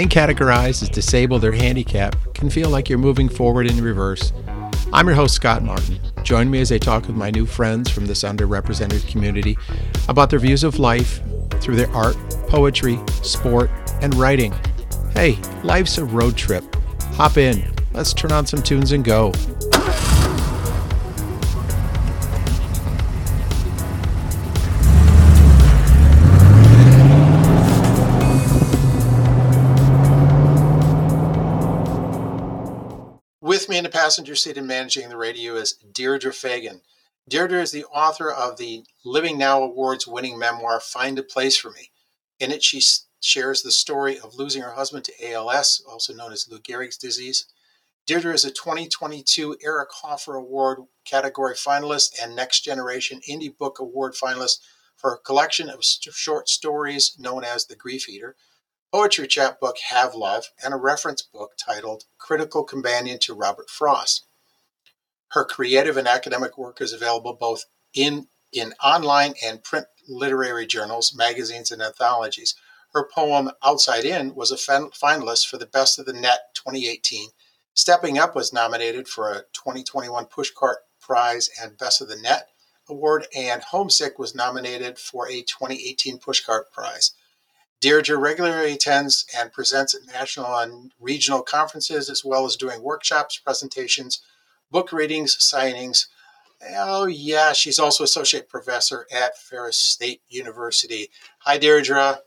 Being categorized as disabled or handicapped can feel like you're moving forward in reverse. I'm your host, Scott Martin. Join me as I talk with my new friends from this underrepresented community about their views of life through their art, poetry, sport, and writing. Hey, life's a road trip. Hop in, let's turn on some tunes and go. Passenger seat and managing the radio is Deirdre Fagan. Deirdre is the author of the Living Now Awards winning memoir, Find a Place for Me. In it, she shares the story of losing her husband to ALS, also known as Lou Gehrig's disease. Deirdre is a 2022 Eric Hoffer Award category finalist and Next Generation Indie Book Award finalist for a collection of short stories known as The Grief Eater poetry chapbook Have Love, and a reference book titled Critical Companion to Robert Frost. Her creative and academic work is available both in, in online and print literary journals, magazines, and anthologies. Her poem Outside In was a finalist for the Best of the Net 2018. Stepping Up was nominated for a 2021 Pushcart Prize and Best of the Net award, and Homesick was nominated for a 2018 Pushcart Prize. Deirdre regularly attends and presents at national and regional conferences, as well as doing workshops, presentations, book readings, signings. Oh, yeah, she's also associate professor at Ferris State University. Hi, Deirdre.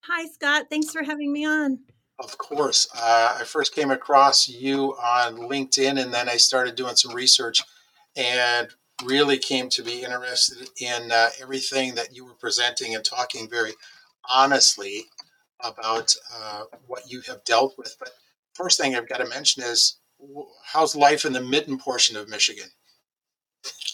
Hi, Scott. Thanks for having me on. Of course. Uh, I first came across you on LinkedIn, and then I started doing some research and really came to be interested in uh, everything that you were presenting and talking very honestly about uh, what you have dealt with. But first thing I've got to mention is how's life in the mitten portion of Michigan?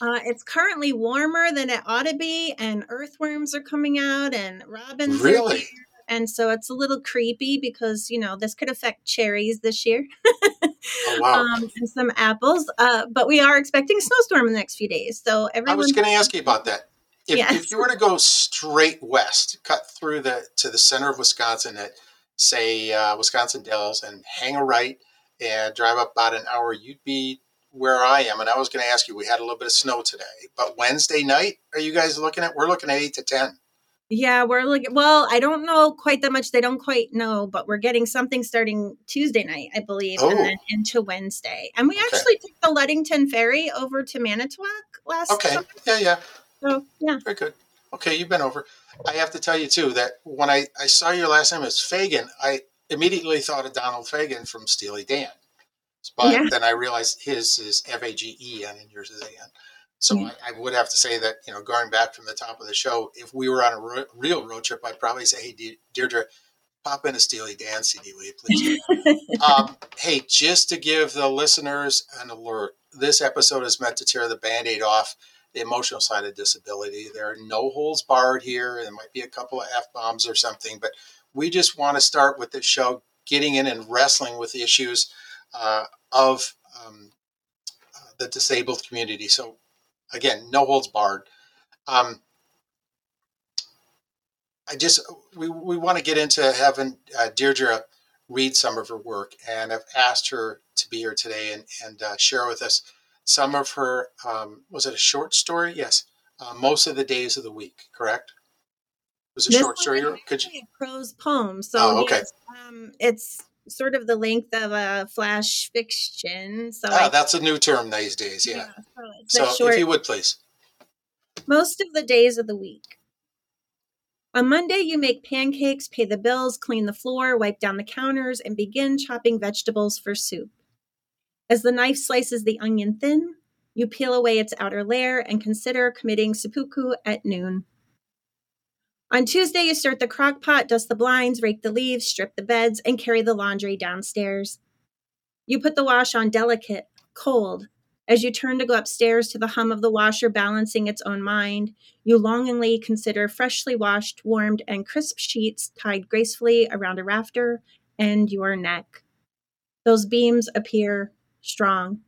Uh, it's currently warmer than it ought to be, and earthworms are coming out, and robins. Really? and so it's a little creepy because you know this could affect cherries this year. oh, wow. Um, and some apples, uh, but we are expecting a snowstorm in the next few days. So everyone. I was going to ask you about that. If, yes. if you were to go straight west, cut through the to the center of Wisconsin at say uh, Wisconsin Dells, and hang a right and drive up about an hour, you'd be where I am. And I was going to ask you, we had a little bit of snow today, but Wednesday night, are you guys looking at? We're looking at eight to ten. Yeah, we're looking. Well, I don't know quite that much. They don't quite know, but we're getting something starting Tuesday night, I believe, oh. and then into Wednesday. And we okay. actually took the Ludington ferry over to Manitowoc last. Okay. Summer. Yeah, yeah. So yeah. Very good. Okay, you've been over. I have to tell you too that when I, I saw your last name as Fagan, I immediately thought of Donald Fagen from Steely Dan. But yeah. then I realized his is F A G E N and yours is A N. So yeah. I, I, would have to say that, you know, going back from the top of the show, if we were on a ro- real road trip, I'd probably say, hey, De- Deirdre, pop in a Steely Dan CD, will you please? um, hey, just to give the listeners an alert, this episode is meant to tear the band aid off the emotional side of disability. There are no holes barred here. There might be a couple of F bombs or something, but we just want to start with this show getting in and wrestling with the issues uh, of um, uh, the disabled community. So, again, no holds barred. Um, I just we, we want to get into having uh, Deirdre read some of her work, and I've asked her to be here today and and uh, share with us some of her um, was it a short story? Yes, uh, most of the days of the week. Correct. It was a this short story. Or could you? A prose poem. So oh, okay. Yes, um, it's sort of the length of a flash fiction. So ah, I, that's a new term these days. Yeah. yeah so, so short, if you would please. Most of the days of the week. On Monday, you make pancakes, pay the bills, clean the floor, wipe down the counters, and begin chopping vegetables for soup. As the knife slices the onion thin, you peel away its outer layer and consider committing seppuku at noon. On Tuesday, you start the crock pot, dust the blinds, rake the leaves, strip the beds, and carry the laundry downstairs. You put the wash on delicate, cold. As you turn to go upstairs to the hum of the washer balancing its own mind, you longingly consider freshly washed, warmed, and crisp sheets tied gracefully around a rafter and your neck. Those beams appear strong.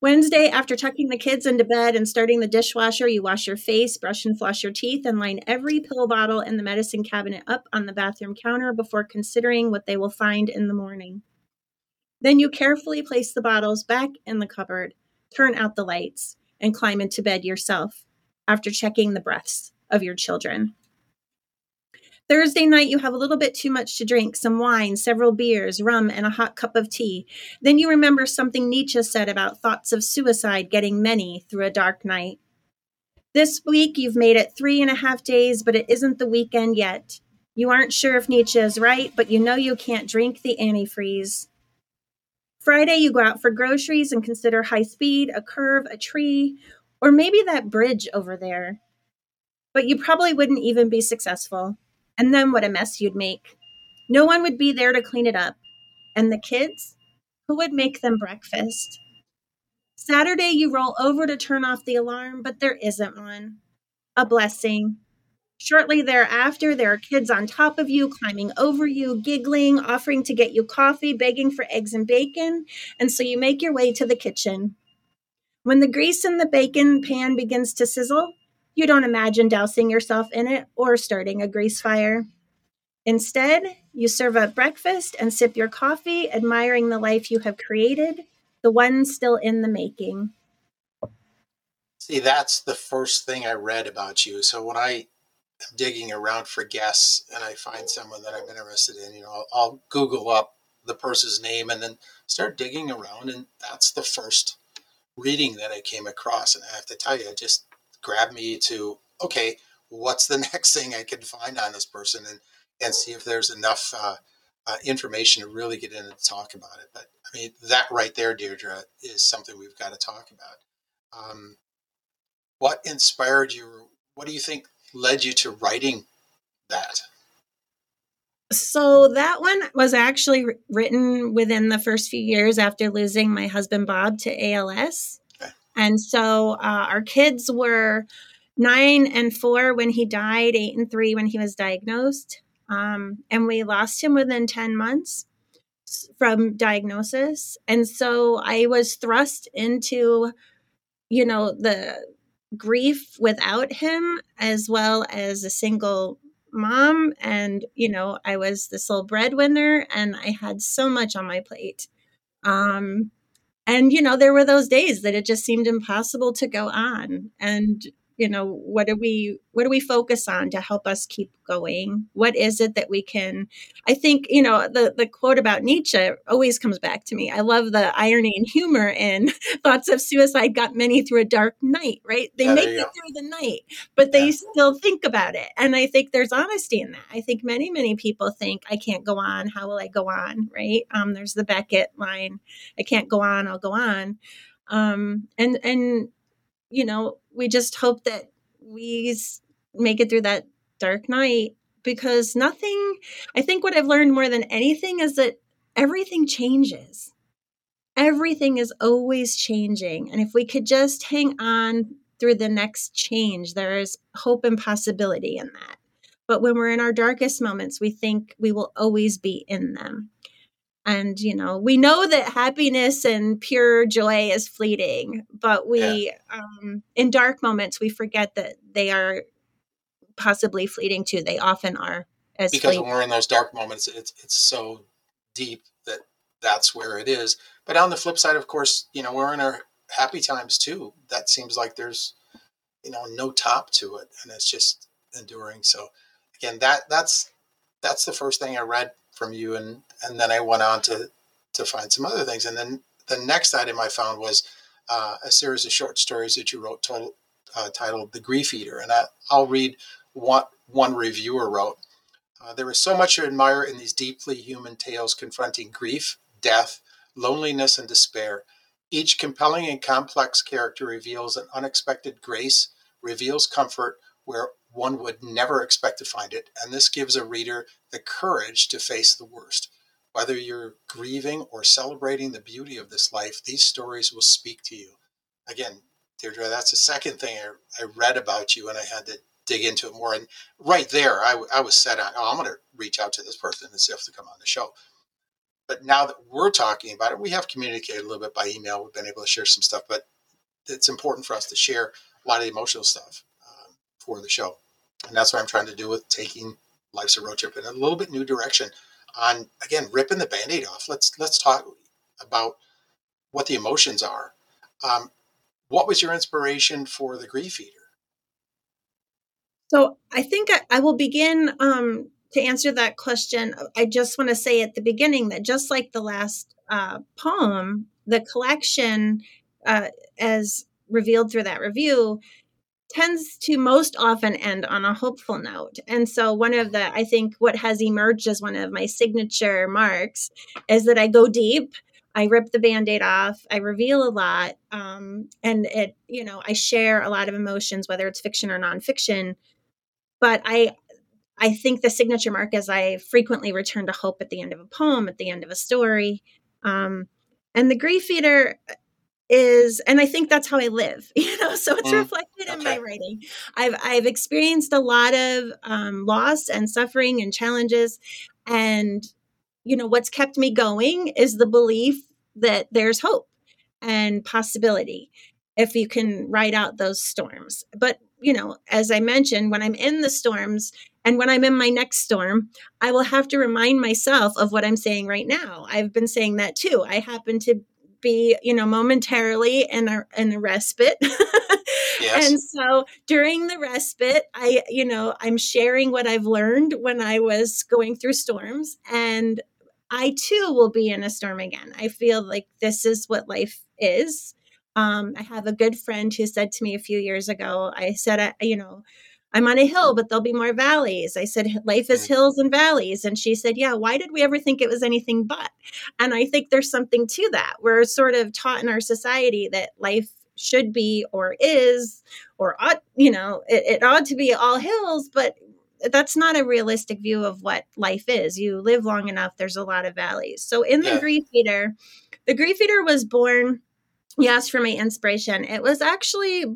Wednesday, after tucking the kids into bed and starting the dishwasher, you wash your face, brush and floss your teeth, and line every pill bottle in the medicine cabinet up on the bathroom counter before considering what they will find in the morning. Then you carefully place the bottles back in the cupboard, turn out the lights, and climb into bed yourself after checking the breaths of your children. Thursday night, you have a little bit too much to drink some wine, several beers, rum, and a hot cup of tea. Then you remember something Nietzsche said about thoughts of suicide getting many through a dark night. This week, you've made it three and a half days, but it isn't the weekend yet. You aren't sure if Nietzsche is right, but you know you can't drink the antifreeze. Friday, you go out for groceries and consider high speed, a curve, a tree, or maybe that bridge over there. But you probably wouldn't even be successful. And then what a mess you'd make. No one would be there to clean it up. And the kids? Who would make them breakfast? Saturday, you roll over to turn off the alarm, but there isn't one. A blessing. Shortly thereafter, there are kids on top of you, climbing over you, giggling, offering to get you coffee, begging for eggs and bacon. And so you make your way to the kitchen. When the grease in the bacon pan begins to sizzle, you don't imagine dousing yourself in it or starting a grease fire. Instead, you serve up breakfast and sip your coffee, admiring the life you have created, the one still in the making. See, that's the first thing I read about you. So when I am digging around for guests and I find someone that I'm interested in, you know, I'll, I'll Google up the person's name and then start digging around, and that's the first reading that I came across. And I have to tell you, it just grab me to okay what's the next thing i can find on this person and and see if there's enough uh, uh, information to really get in and talk about it. But i mean that right there deirdre is something we've got to talk about. Um, what inspired you what do you think led you to writing that? So that one was actually written within the first few years after losing my husband Bob to ALS. And so uh, our kids were nine and four when he died, eight and three when he was diagnosed. Um, and we lost him within 10 months from diagnosis. And so I was thrust into, you know, the grief without him, as well as a single mom. And, you know, I was the sole breadwinner and I had so much on my plate. Um, and you know there were those days that it just seemed impossible to go on. And you know what do we what do we focus on to help us keep going? What is it that we can i think you know the the quote about nietzsche always comes back to me. I love the irony and humor in thoughts of suicide got many through a dark night right? They make it go. through the night but they yeah. still think about it and i think there's honesty in that. I think many many people think i can't go on. How will i go on? Right? Um there's the beckett line i can't go on i'll go on. Um and and you know, we just hope that we make it through that dark night because nothing, I think what I've learned more than anything is that everything changes. Everything is always changing. And if we could just hang on through the next change, there is hope and possibility in that. But when we're in our darkest moments, we think we will always be in them and you know we know that happiness and pure joy is fleeting but we yeah. um, in dark moments we forget that they are possibly fleeting too they often are as because fleeting. when we're in those dark moments it's it's so deep that that's where it is but on the flip side of course you know we're in our happy times too that seems like there's you know no top to it and it's just enduring so again that that's that's the first thing i read from you, and and then I went on to to find some other things, and then the next item I found was uh, a series of short stories that you wrote total, uh, titled "The Grief Eater," and I, will read what one reviewer wrote. Uh, there is so much to admire in these deeply human tales confronting grief, death, loneliness, and despair. Each compelling and complex character reveals an unexpected grace, reveals comfort where one would never expect to find it, and this gives a reader the courage to face the worst. Whether you're grieving or celebrating the beauty of this life, these stories will speak to you. Again, Deirdre, that's the second thing I, I read about you, and I had to dig into it more. And right there, I, I was set on, oh, I'm going to reach out to this person and see if they come on the show. but now that we're talking about it, we have communicated a little bit by email. We've been able to share some stuff, but it's important for us to share a lot of the emotional stuff um, for the show. And that's what I'm trying to do with taking Life's a Road Trip in a little bit new direction on, again, ripping the band aid off. Let's, let's talk about what the emotions are. Um, what was your inspiration for the grief eater? So I think I, I will begin um, to answer that question. I just want to say at the beginning that just like the last uh, poem, the collection, uh, as revealed through that review, tends to most often end on a hopeful note. And so, one of the, I think, what has emerged as one of my signature marks is that I go deep. I rip the band aid off. I reveal a lot. Um, and it, you know, I share a lot of emotions, whether it's fiction or nonfiction. But I, I think the signature mark is I frequently return to hope at the end of a poem, at the end of a story. Um, and the grief eater is and i think that's how i live you know so it's mm, reflected okay. in my writing. I've i've experienced a lot of um, loss and suffering and challenges and you know what's kept me going is the belief that there's hope and possibility if you can ride out those storms. But you know as i mentioned when i'm in the storms and when i'm in my next storm i will have to remind myself of what i'm saying right now. I've been saying that too. I happen to be, you know, momentarily in a in a respite. yes. And so during the respite, I, you know, I'm sharing what I've learned when I was going through storms and I too will be in a storm again. I feel like this is what life is. Um, I have a good friend who said to me a few years ago, I said, I, you know, I'm on a hill, but there'll be more valleys. I said, life is mm. hills and valleys. And she said, yeah, why did we ever think it was anything but? And I think there's something to that. We're sort of taught in our society that life should be or is or ought, you know, it, it ought to be all hills, but that's not a realistic view of what life is. You live long enough, there's a lot of valleys. So in the yeah. Grief Eater, the Grief Eater was born Yes, for my inspiration. It was actually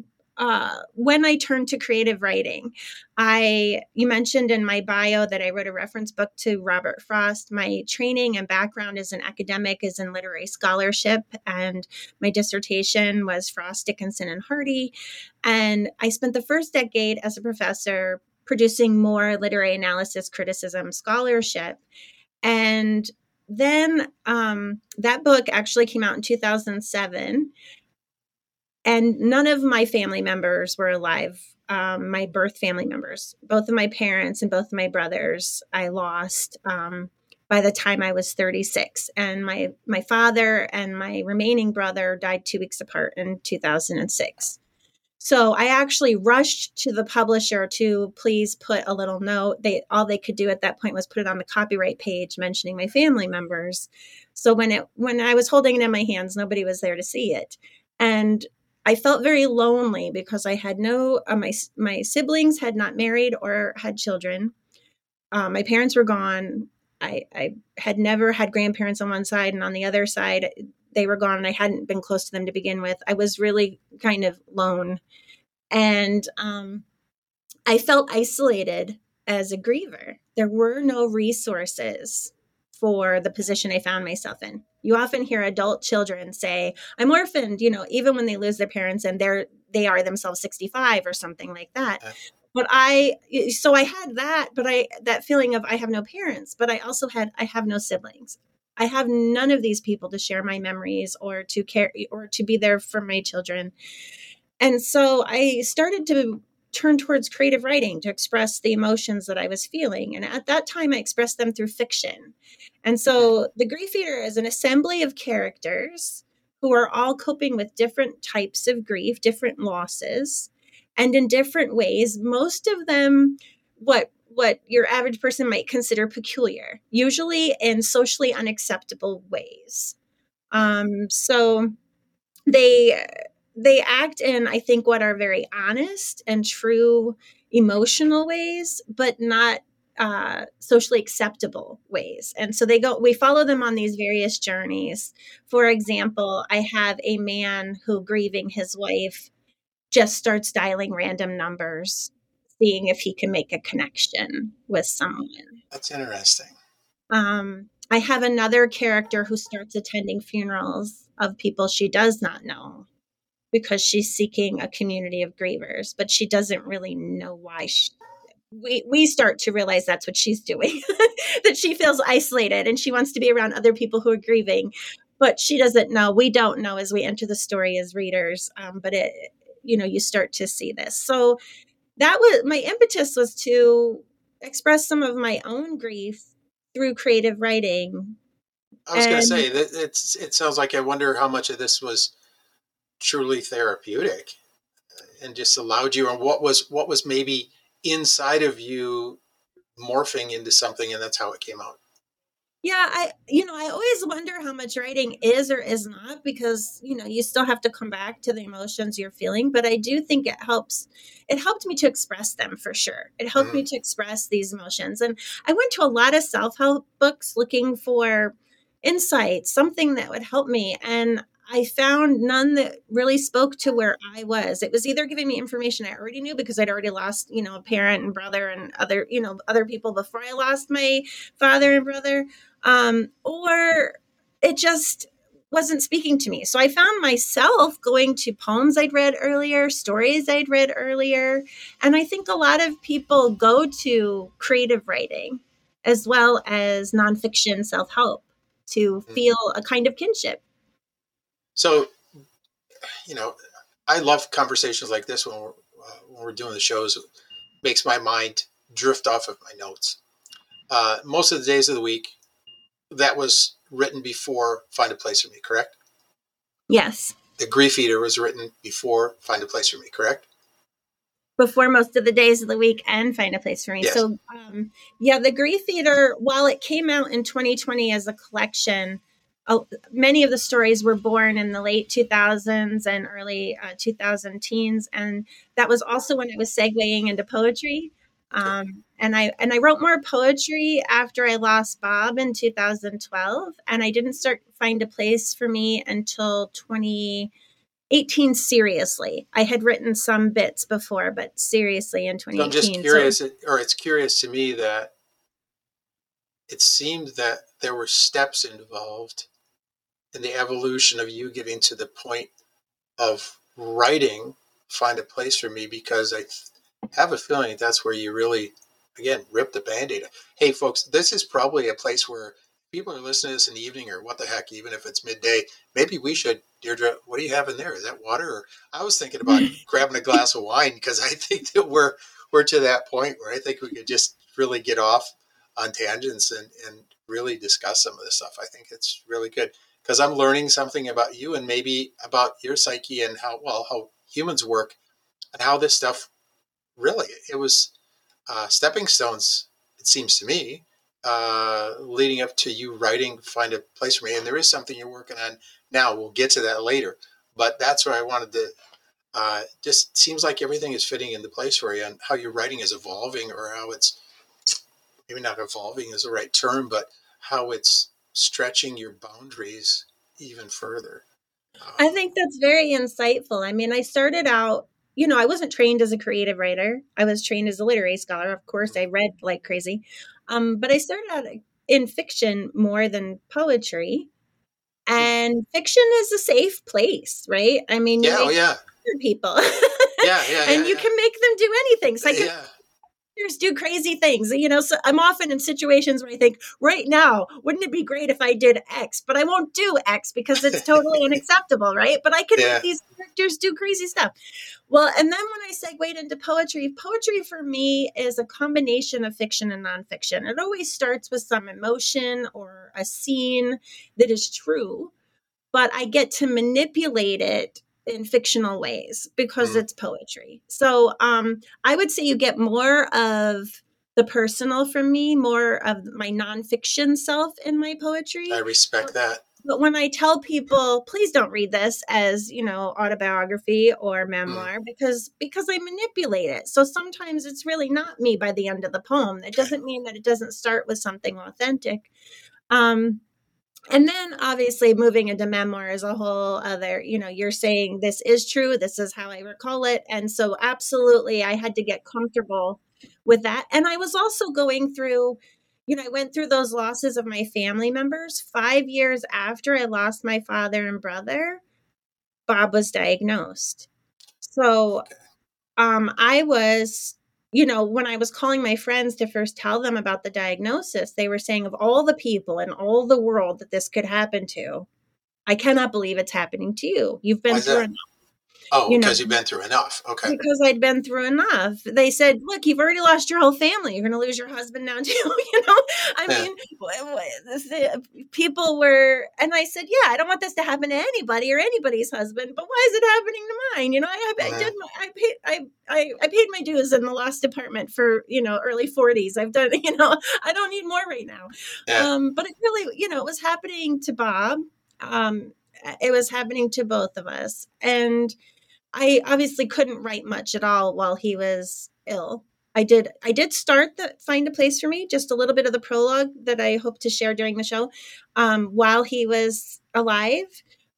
uh, when I turned to creative writing, I you mentioned in my bio that I wrote a reference book to Robert Frost. My training and background as an academic is in literary scholarship, and my dissertation was Frost, Dickinson, and Hardy. And I spent the first decade as a professor producing more literary analysis, criticism, scholarship, and then um, that book actually came out in 2007 and none of my family members were alive um, my birth family members. Both of my parents and both of my brothers i lost um, by the time i was 36 and my my father and my remaining brother died two weeks apart in 2006 so i actually rushed to the publisher to please put a little note. They all they could do at that point was put it on the copyright page mentioning my family members. So when it when i was holding it in my hands nobody was there to see it. And I felt very lonely because I had no uh, my my siblings had not married or had children. Uh, my parents were gone. I, I had never had grandparents on one side, and on the other side, they were gone, and I hadn't been close to them to begin with. I was really kind of lone, and um, I felt isolated as a griever. There were no resources for the position I found myself in. You often hear adult children say, "I'm orphaned," you know, even when they lose their parents and they're they are themselves 65 or something like that. But I so I had that, but I that feeling of I have no parents, but I also had I have no siblings. I have none of these people to share my memories or to care or to be there for my children. And so I started to turn towards creative writing to express the emotions that I was feeling. And at that time, I expressed them through fiction. And so the Grief Eater is an assembly of characters who are all coping with different types of grief, different losses, and in different ways. Most of them, what what your average person might consider peculiar, usually in socially unacceptable ways. Um, so they they act in i think what are very honest and true emotional ways but not uh, socially acceptable ways. And so they go we follow them on these various journeys. For example i have a man who grieving his wife just starts dialing random numbers seeing if he can make a connection with someone. That's interesting. Um, I have another character who starts attending funerals of people she does not know because she's seeking a community of grievers, but she doesn't really know why she, we we start to realize that's what she's doing that she feels isolated and she wants to be around other people who are grieving but she doesn't know. We don't know as we enter the story as readers um, but it you know you start to see this. So that was my impetus was to express some of my own grief through creative writing i was going to say that it's it sounds like i wonder how much of this was truly therapeutic and just allowed you and what was what was maybe inside of you morphing into something and that's how it came out yeah i you know i always wonder how much writing is or is not because you know you still have to come back to the emotions you're feeling but i do think it helps it helped me to express them for sure it helped mm-hmm. me to express these emotions and i went to a lot of self-help books looking for insight something that would help me and I found none that really spoke to where I was. It was either giving me information I already knew because I'd already lost, you know, a parent and brother and other, you know, other people before I lost my father and brother, um, or it just wasn't speaking to me. So I found myself going to poems I'd read earlier, stories I'd read earlier, and I think a lot of people go to creative writing as well as nonfiction self help to mm. feel a kind of kinship so, you know, I love conversations like this when we're, uh, when we're doing the shows. It makes my mind drift off of my notes. Uh, most of the days of the week, that was written before Find a Place for Me, correct? Yes. The Grief Eater was written before Find a Place for Me, correct? Before most of the days of the week and Find a Place for Me. Yes. So, um, yeah, The Grief Eater, while it came out in 2020 as a collection, many of the stories were born in the late 2000s and early uh, 2000 teens and that was also when i was segueing into poetry. Um, and i and i wrote more poetry after i lost bob in 2012 and i didn't start find a place for me until 2018 seriously. I had written some bits before but seriously in 2018 i'm just curious so, or it's curious to me that it seemed that there were steps involved in the evolution of you getting to the point of writing find a place for me because I have a feeling that's where you really, again, rip the band aid. Hey, folks, this is probably a place where people are listening to this in the evening or what the heck, even if it's midday. Maybe we should, Deirdre, what do you have in there? Is that water? Or I was thinking about grabbing a glass of wine because I think that we're we're to that point where I think we could just really get off on tangents and, and really discuss some of this stuff. I think it's really good because I'm learning something about you and maybe about your psyche and how well how humans work and how this stuff really it was uh, stepping stones. It seems to me uh, leading up to you writing find a place for me and there is something you're working on now we'll get to that later but that's where i wanted to uh, just seems like everything is fitting into place for you and how your writing is evolving or how it's maybe not evolving is the right term but how it's stretching your boundaries even further. Um, I think that's very insightful. I mean, I started out, you know, I wasn't trained as a creative writer. I was trained as a literary scholar. Of course, I read like crazy. Um, but I started out in fiction more than poetry. And fiction is a safe place, right? I mean, yeah, oh, yeah. people. yeah, yeah, and yeah, you yeah. can make them do anything. Psych- do crazy things. You know, so I'm often in situations where I think, right now, wouldn't it be great if I did X? But I won't do X because it's totally unacceptable, right? But I can yeah. make these characters do crazy stuff. Well, and then when I segued into poetry, poetry for me is a combination of fiction and nonfiction. It always starts with some emotion or a scene that is true, but I get to manipulate it in fictional ways because mm. it's poetry. So um, I would say you get more of the personal from me, more of my nonfiction self in my poetry. I respect that. But when I tell people, please don't read this as, you know, autobiography or mm. memoir mm. because because I manipulate it. So sometimes it's really not me by the end of the poem. That doesn't mean that it doesn't start with something authentic. Um, and then obviously moving into memoir is a whole other you know you're saying this is true this is how i recall it and so absolutely i had to get comfortable with that and i was also going through you know, I went through those losses of my family members. Five years after I lost my father and brother, Bob was diagnosed. So um, I was, you know, when I was calling my friends to first tell them about the diagnosis, they were saying, of all the people in all the world that this could happen to, I cannot believe it's happening to you. You've been through enough. Oh, you because know, you've been through enough. Okay. Because I'd been through enough. They said, "Look, you've already lost your whole family. You're going to lose your husband now too." you know, I yeah. mean, people were, and I said, "Yeah, I don't want this to happen to anybody or anybody's husband, but why is it happening to mine?" You know, I, I, I did, my, I paid, I, I, I paid my dues in the loss department for you know early 40s. I've done, you know, I don't need more right now. Yeah. Um, but it really, you know, it was happening to Bob. Um, it was happening to both of us, and I obviously couldn't write much at all while he was ill. I did I did start the find a place for me, just a little bit of the prologue that I hope to share during the show, um, while he was alive.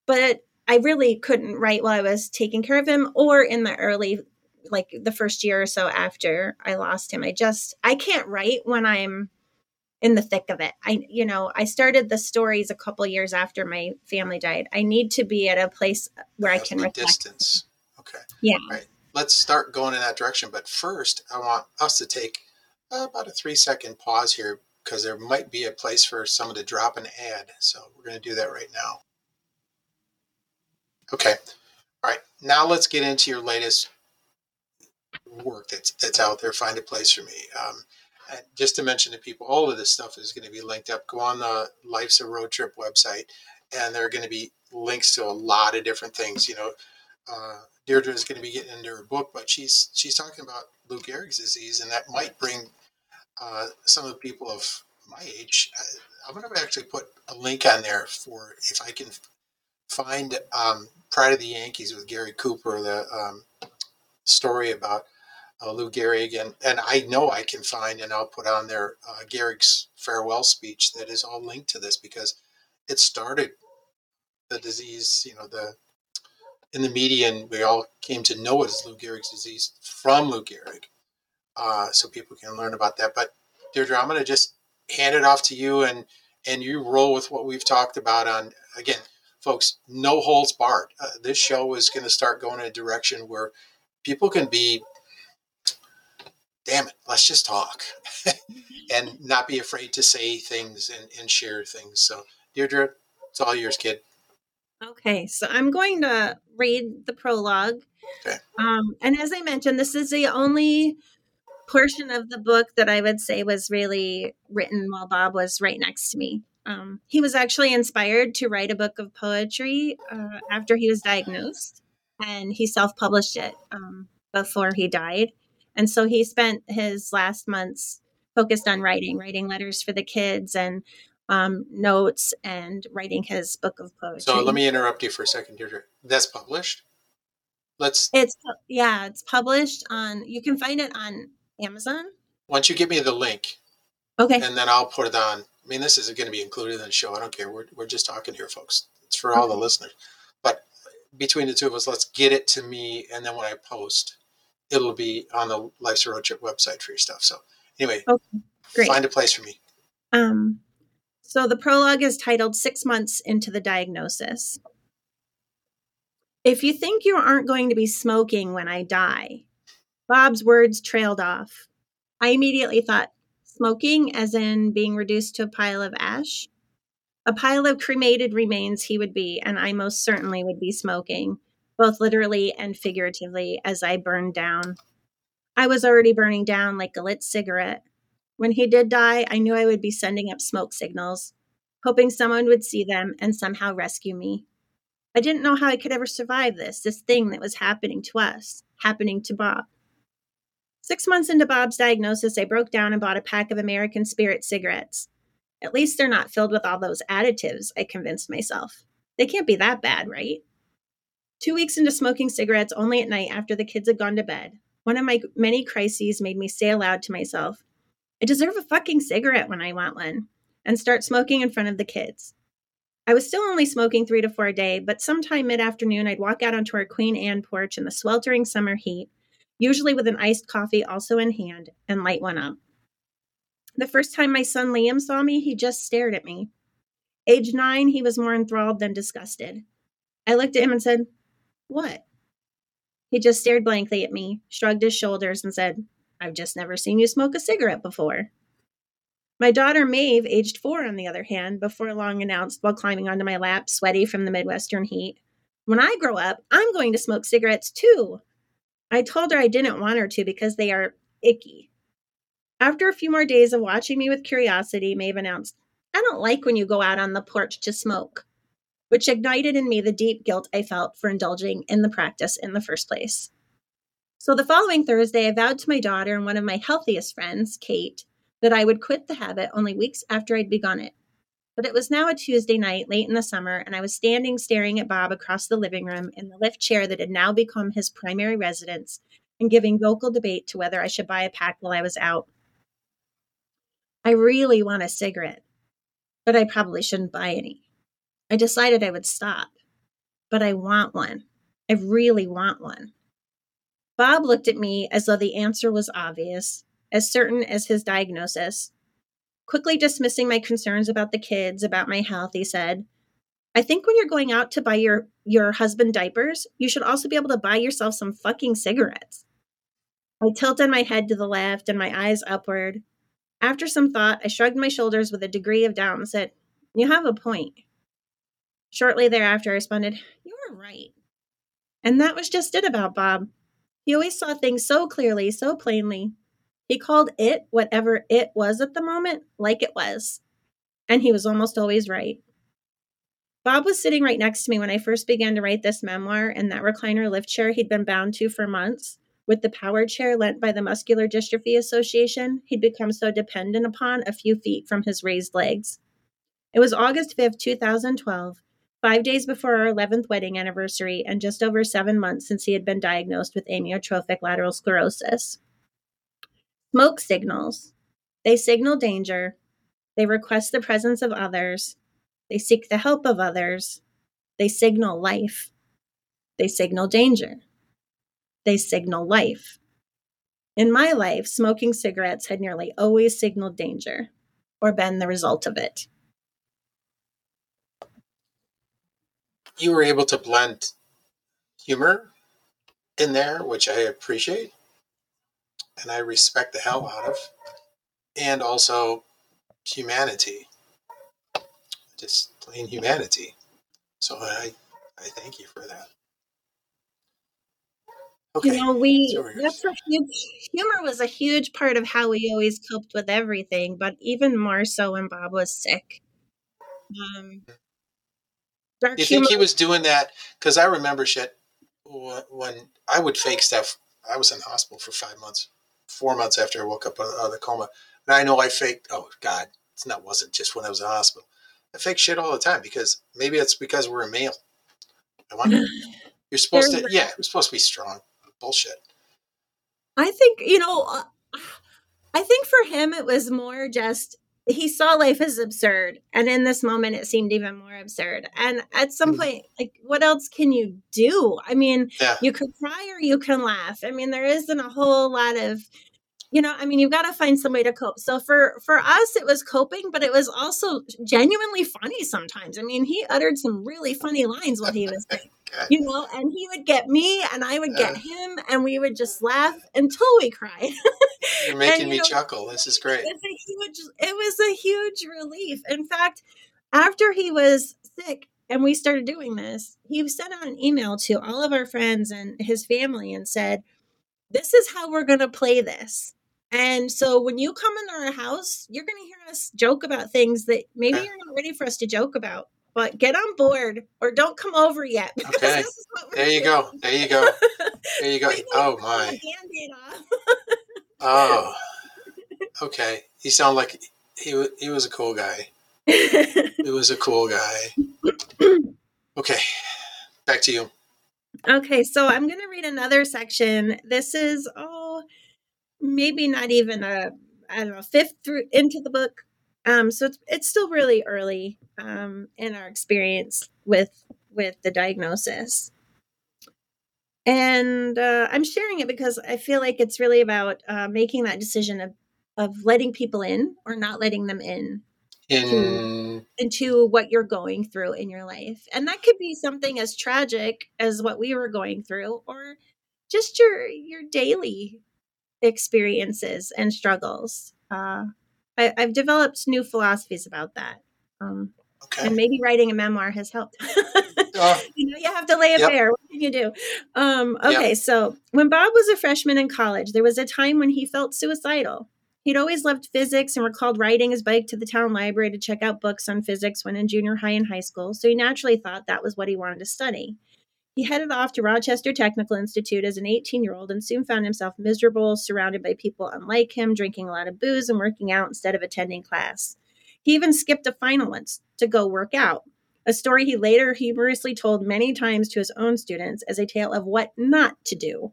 But I really couldn't write while I was taking care of him or in the early like the first year or so after I lost him. I just I can't write when I'm in the thick of it. I you know, I started the stories a couple years after my family died. I need to be at a place where I can reflect. distance. Okay. Yeah. All right. Let's start going in that direction. But first, I want us to take about a three second pause here because there might be a place for someone to drop an ad. So we're going to do that right now. Okay. All right. Now let's get into your latest work that's that's out there. Find a place for me. Um, just to mention to people, all of this stuff is going to be linked up. Go on the Life's a Road Trip website, and there are going to be links to a lot of different things. You know, uh, Deirdre is going to be getting into her book, but she's she's talking about Lou Gehrig's disease, and that might bring uh, some of the people of my age. Uh, I'm going to actually put a link on there for if I can find um, Pride of the Yankees with Gary Cooper, the um, story about uh, Lou Gehrig, and, and I know I can find, and I'll put on there uh, Gehrig's farewell speech that is all linked to this because it started the disease, you know, the in the media, and we all came to know it as Lou Gehrig's disease from Lou Gehrig, uh, so people can learn about that. But Deirdre, I'm going to just hand it off to you, and and you roll with what we've talked about. On again, folks, no holds barred. Uh, this show is going to start going in a direction where people can be, damn it, let's just talk, and not be afraid to say things and, and share things. So, Deirdre, it's all yours, kid. Okay, so I'm going to read the prologue. Okay. Um, and as I mentioned, this is the only portion of the book that I would say was really written while Bob was right next to me. Um, he was actually inspired to write a book of poetry uh, after he was diagnosed, and he self published it um, before he died. And so he spent his last months focused on writing, writing letters for the kids and um, notes and writing his book of poetry. So let me interrupt you for a second, Deirdre. That's published. Let's. It's yeah, it's published on. You can find it on Amazon. Once you give me the link, okay, and then I'll put it on. I mean, this isn't going to be included in the show. I don't care. We're we're just talking here, folks. It's for all okay. the listeners. But between the two of us, let's get it to me, and then when I post, it'll be on the Life's Road Trip website for your stuff. So anyway, okay. Find a place for me. Um, so the prologue is titled Six Months into the Diagnosis. If you think you aren't going to be smoking when I die, Bob's words trailed off. I immediately thought, smoking as in being reduced to a pile of ash? A pile of cremated remains he would be, and I most certainly would be smoking, both literally and figuratively, as I burned down. I was already burning down like a lit cigarette. When he did die, I knew I would be sending up smoke signals, hoping someone would see them and somehow rescue me. I didn't know how I could ever survive this, this thing that was happening to us, happening to Bob. Six months into Bob's diagnosis, I broke down and bought a pack of American Spirit cigarettes. At least they're not filled with all those additives, I convinced myself. They can't be that bad, right? Two weeks into smoking cigarettes only at night after the kids had gone to bed, one of my many crises made me say aloud to myself, I deserve a fucking cigarette when I want one, and start smoking in front of the kids. I was still only smoking three to four a day, but sometime mid afternoon, I'd walk out onto our Queen Anne porch in the sweltering summer heat, usually with an iced coffee also in hand, and light one up. The first time my son Liam saw me, he just stared at me. Age nine, he was more enthralled than disgusted. I looked at him and said, What? He just stared blankly at me, shrugged his shoulders, and said, I've just never seen you smoke a cigarette before. My daughter Maeve, aged four, on the other hand, before long announced while climbing onto my lap, sweaty from the Midwestern heat, When I grow up, I'm going to smoke cigarettes too. I told her I didn't want her to because they are icky. After a few more days of watching me with curiosity, Maeve announced, I don't like when you go out on the porch to smoke, which ignited in me the deep guilt I felt for indulging in the practice in the first place. So the following Thursday, I vowed to my daughter and one of my healthiest friends, Kate, that I would quit the habit only weeks after I'd begun it. But it was now a Tuesday night, late in the summer, and I was standing staring at Bob across the living room in the lift chair that had now become his primary residence and giving vocal debate to whether I should buy a pack while I was out. I really want a cigarette, but I probably shouldn't buy any. I decided I would stop, but I want one. I really want one. Bob looked at me as though the answer was obvious, as certain as his diagnosis. Quickly dismissing my concerns about the kids, about my health, he said, I think when you're going out to buy your, your husband diapers, you should also be able to buy yourself some fucking cigarettes. I tilted my head to the left and my eyes upward. After some thought, I shrugged my shoulders with a degree of doubt and said, You have a point. Shortly thereafter, I responded, You are right. And that was just it about Bob. He always saw things so clearly, so plainly. He called it, whatever it was at the moment, like it was. And he was almost always right. Bob was sitting right next to me when I first began to write this memoir in that recliner lift chair he'd been bound to for months with the power chair lent by the Muscular Dystrophy Association he'd become so dependent upon a few feet from his raised legs. It was August 5th, 2012, five days before our 11th wedding anniversary, and just over seven months since he had been diagnosed with amyotrophic lateral sclerosis. Smoke signals. They signal danger. They request the presence of others. They seek the help of others. They signal life. They signal danger they signal life. In my life, smoking cigarettes had nearly always signaled danger or been the result of it. You were able to blend humor in there, which I appreciate and I respect the hell out of, and also humanity, just plain humanity. So I, I thank you for that. Okay. You know, we that's a huge humor was a huge part of how we always coped with everything, but even more so when Bob was sick. Um, dark you think he was doing that? Because I remember shit when I would fake stuff. I was in the hospital for five months, four months after I woke up out of the coma, and I know I faked. Oh God, it's not wasn't just when I was in the hospital. I fake shit all the time because maybe it's because we're a male. I wonder. You're supposed to, yeah, we're supposed to be strong bullshit. I think, you know, uh, I think for him it was more just he saw life as absurd and in this moment it seemed even more absurd. And at some mm. point like what else can you do? I mean yeah. you could cry or you can laugh. I mean there isn't a whole lot of you know i mean you've got to find some way to cope. So for for us it was coping but it was also genuinely funny sometimes. I mean he uttered some really funny lines while he was you know and he would get me and i would get uh, him and we would just laugh until we cried. You're making and, me know, chuckle. This is great. it was, a huge, it was a huge relief. In fact after he was sick and we started doing this he sent out an email to all of our friends and his family and said this is how we're going to play this. And so when you come into our house, you're going to hear us joke about things that maybe you're not ready for us to joke about. But get on board or don't come over yet. Okay. There you go. There you go. There you go. oh my. oh. Okay. He sounded like he he was a cool guy. he was a cool guy. Okay. Back to you. Okay, so I'm going to read another section. This is oh maybe not even a I don't know fifth through into the book. Um, so it's it's still really early um, in our experience with with the diagnosis. And uh, I'm sharing it because I feel like it's really about uh, making that decision of of letting people in or not letting them in In into what you're going through in your life. And that could be something as tragic as what we were going through or just your your daily experiences and struggles. Uh, I, I've developed new philosophies about that. Um, okay. and maybe writing a memoir has helped. Uh, you know, you have to lay it Yep. bare. What can you do? Um, okay, so when Bob was a freshman in college, there was a time when he felt suicidal. He'd always loved physics and recalled riding his bike to the town library to check out books on physics when in junior high and high school, so he naturally thought that was what he wanted to study. He headed off to Rochester Technical Institute as an 18 year old and soon found himself miserable, surrounded by people unlike him, drinking a lot of booze and working out instead of attending class. He even skipped a final once to go work out, a story he later humorously told many times to his own students as a tale of what not to do.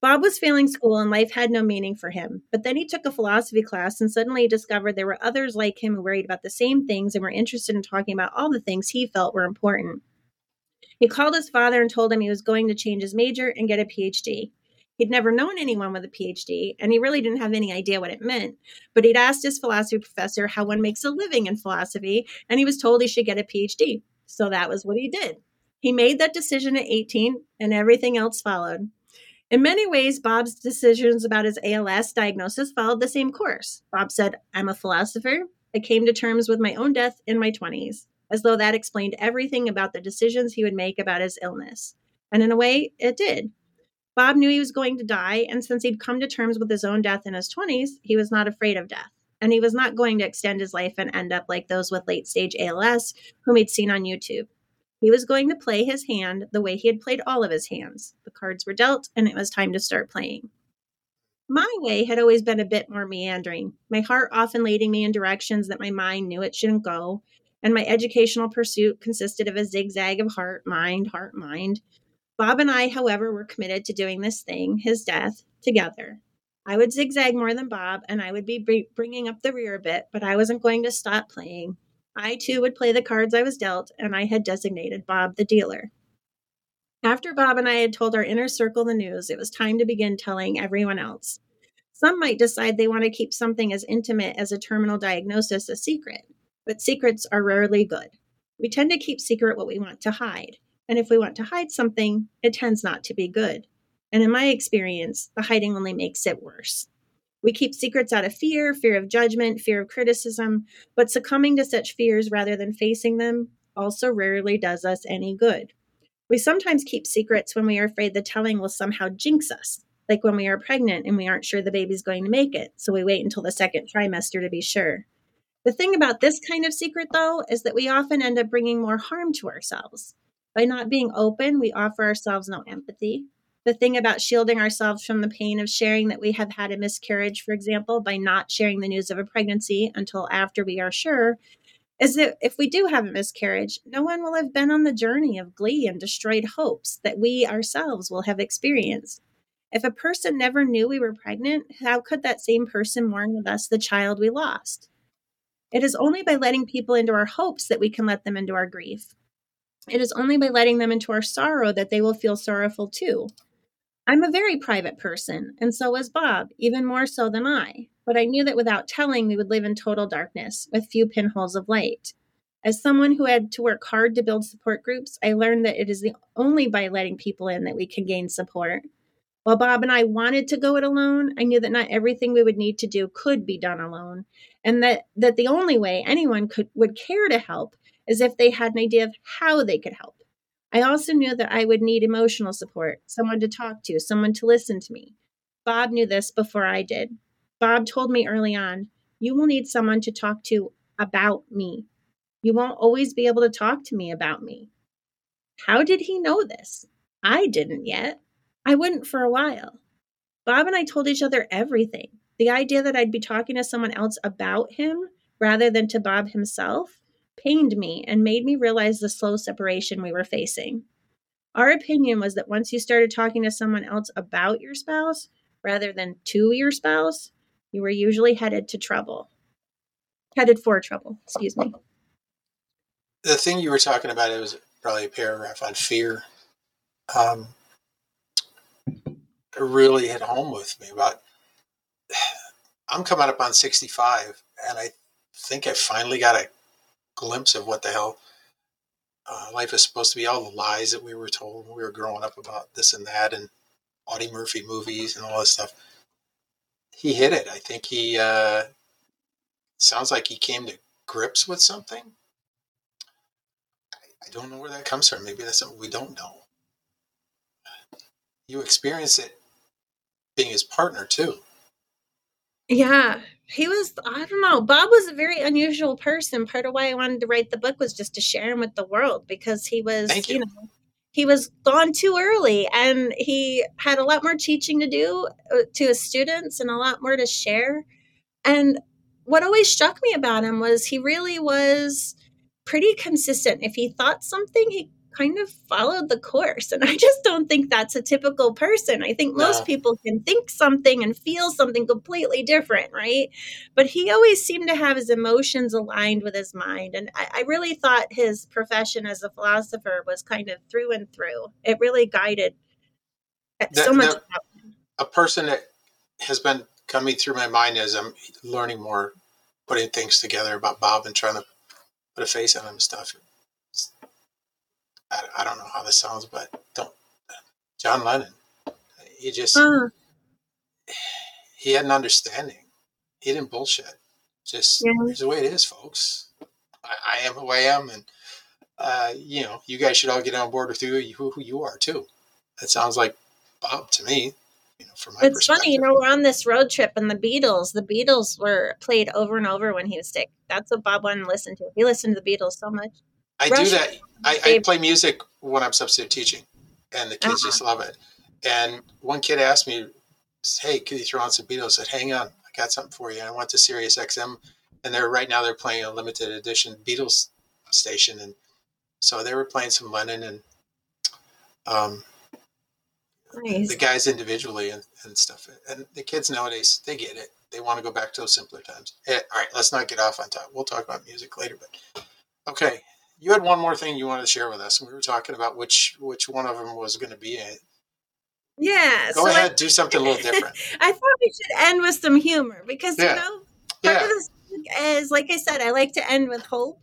Bob was failing school and life had no meaning for him, but then he took a philosophy class and suddenly discovered there were others like him who worried about the same things and were interested in talking about all the things he felt were important. He called his father and told him he was going to change his major and get a PhD. He'd never known anyone with a PhD, and he really didn't have any idea what it meant. But he'd asked his philosophy professor how one makes a living in philosophy, and he was told he should get a PhD. So that was what he did. He made that decision at 18, and everything else followed. In many ways, Bob's decisions about his ALS diagnosis followed the same course. Bob said, I'm a philosopher. I came to terms with my own death in my 20s, as though that explained everything about the decisions he would make about his illness. And in a way, it did. Bob knew he was going to die, and since he'd come to terms with his own death in his 20s, he was not afraid of death. And he was not going to extend his life and end up like those with late stage ALS whom he'd seen on YouTube. He was going to play his hand the way he had played all of his hands. The cards were dealt, and it was time to start playing. My way had always been a bit more meandering, my heart often leading me in directions that my mind knew it shouldn't go, and my educational pursuit consisted of a zigzag of heart, mind, heart, mind. Bob and I, however, were committed to doing this thing, his death, together. I would zigzag more than Bob, and I would be bringing up the rear a bit, but I wasn't going to stop playing. I too would play the cards I was dealt, and I had designated Bob the dealer. After Bob and I had told our inner circle the news, it was time to begin telling everyone else. Some might decide they want to keep something as intimate as a terminal diagnosis a secret, but secrets are rarely good. We tend to keep secret what we want to hide, and if we want to hide something, it tends not to be good. And in my experience, the hiding only makes it worse. We keep secrets out of fear, fear of judgment, fear of criticism, but succumbing to such fears rather than facing them also rarely does us any good. We sometimes keep secrets when we are afraid the telling will somehow jinx us, like when we are pregnant and we aren't sure the baby's going to make it, so we wait until the second trimester to be sure. The thing about this kind of secret, though, is that we often end up bringing more harm to ourselves. By not being open, we offer ourselves no empathy. The thing about shielding ourselves from the pain of sharing that we have had a miscarriage, for example, by not sharing the news of a pregnancy until after we are sure, is that if we do have a miscarriage, no one will have been on the journey of glee and destroyed hopes that we ourselves will have experienced. If a person never knew we were pregnant, how could that same person mourn with us the child we lost? It is only by letting people into our hopes that we can let them into our grief. It is only by letting them into our sorrow that they will feel sorrowful too. I'm a very private person, and so was Bob, even more so than I. But I knew that without telling, we would live in total darkness, with few pinholes of light. As someone who had to work hard to build support groups, I learned that it is the only by letting people in that we can gain support. While Bob and I wanted to go it alone, I knew that not everything we would need to do could be done alone, and that, that the only way anyone could would care to help is if they had an idea of how they could help. I also knew that I would need emotional support, someone to talk to, someone to listen to me. Bob knew this before I did. Bob told me early on, You will need someone to talk to about me. You won't always be able to talk to me about me. How did he know this? I didn't yet. I wouldn't for a while. Bob and I told each other everything. The idea that I'd be talking to someone else about him rather than to Bob himself pained me and made me realize the slow separation we were facing. Our opinion was that once you started talking to someone else about your spouse rather than to your spouse, you were usually headed to trouble. Headed for trouble, excuse me. the thing you were talking about, it was probably a paragraph on fear. Um, it really hit home with me about. I'm coming up on 65, and I think I finally got a glimpse of what the hell uh, life is supposed to be. All the lies that we were told when we were growing up about this and that, and Audie Murphy movies and all this stuff. He hit it. I think he uh, sounds like he came to grips with something. I, I don't know where that comes from. Maybe that's something we don't know. You experience it being his partner too. Yeah, he was, I don't know, Bob was a very unusual person. Part of why I wanted to write the book was just to share him with the world because he was, you. you know, he was gone too early and he had a lot more teaching to do uh, to his students and a lot more to share. And what always struck me about him was he really was pretty consistent. If he thought something, he kind of followed the course. And I just don't think that's a typical person. I think most No. people can think something and feel something completely different, right? But he always seemed to have his emotions aligned with his mind. And I, I really thought his profession as a philosopher was kind of through and through. It really guided uh, so much. that- a person that has been coming through my mind as I'm learning more, putting things together about Bob and trying to put a face on him and stuff. I, I don't know how this sounds, but don't. John Lennon, he just Uh, he had an understanding. He didn't bullshit. Just Yeah. here's the way it is, folks. I, I am who I am, and uh, you know, you guys should all get on board with who you, who you are too. That sounds like Bob to me. You know, from my it's funny, you know, we're on this road trip and the Beatles, the Beatles were played over and over when he was sick. That's what Bob wanted to listen to. He listened to the Beatles so much. I do that. I, I play music when I'm substitute teaching, and the kids Uh-huh. just love it. And one kid asked me, "Hey, could you throw on some Beatles?" I said, "Hang on, I got something for you." And I went to Sirius XM, and they're right now they're playing a limited edition Beatles station, and so they were playing some Lennon and um, Nice. the guys individually and, and stuff. And the kids nowadays, they get it. They want to go back to those simpler times. Eh, all right, let's not get off on top. We'll talk about music later. But okay, you had one more thing you wanted to share with us. We were talking about which which one of them was going to be it. Yeah. Go so I- ahead, do something a little different. I thought we should end with some humor because Yeah. you know part Yeah, of this book is like I said, I like to end with hope.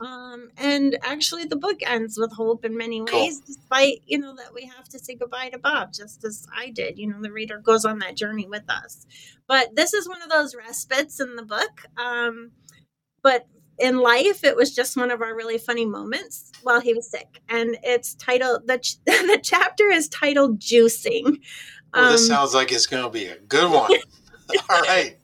Um, and actually the book ends with hope in many Cool. ways, despite, you know, that we have to say goodbye to Bob, just as I did. You know, the reader goes on that journey with us. But this is one of those respites in the book. Um, but in life, it was just one of our really funny moments while he was sick. And it's titled the ch- the chapter is titled Juicing. well, this Um, sounds like it's going to be a good one. all right,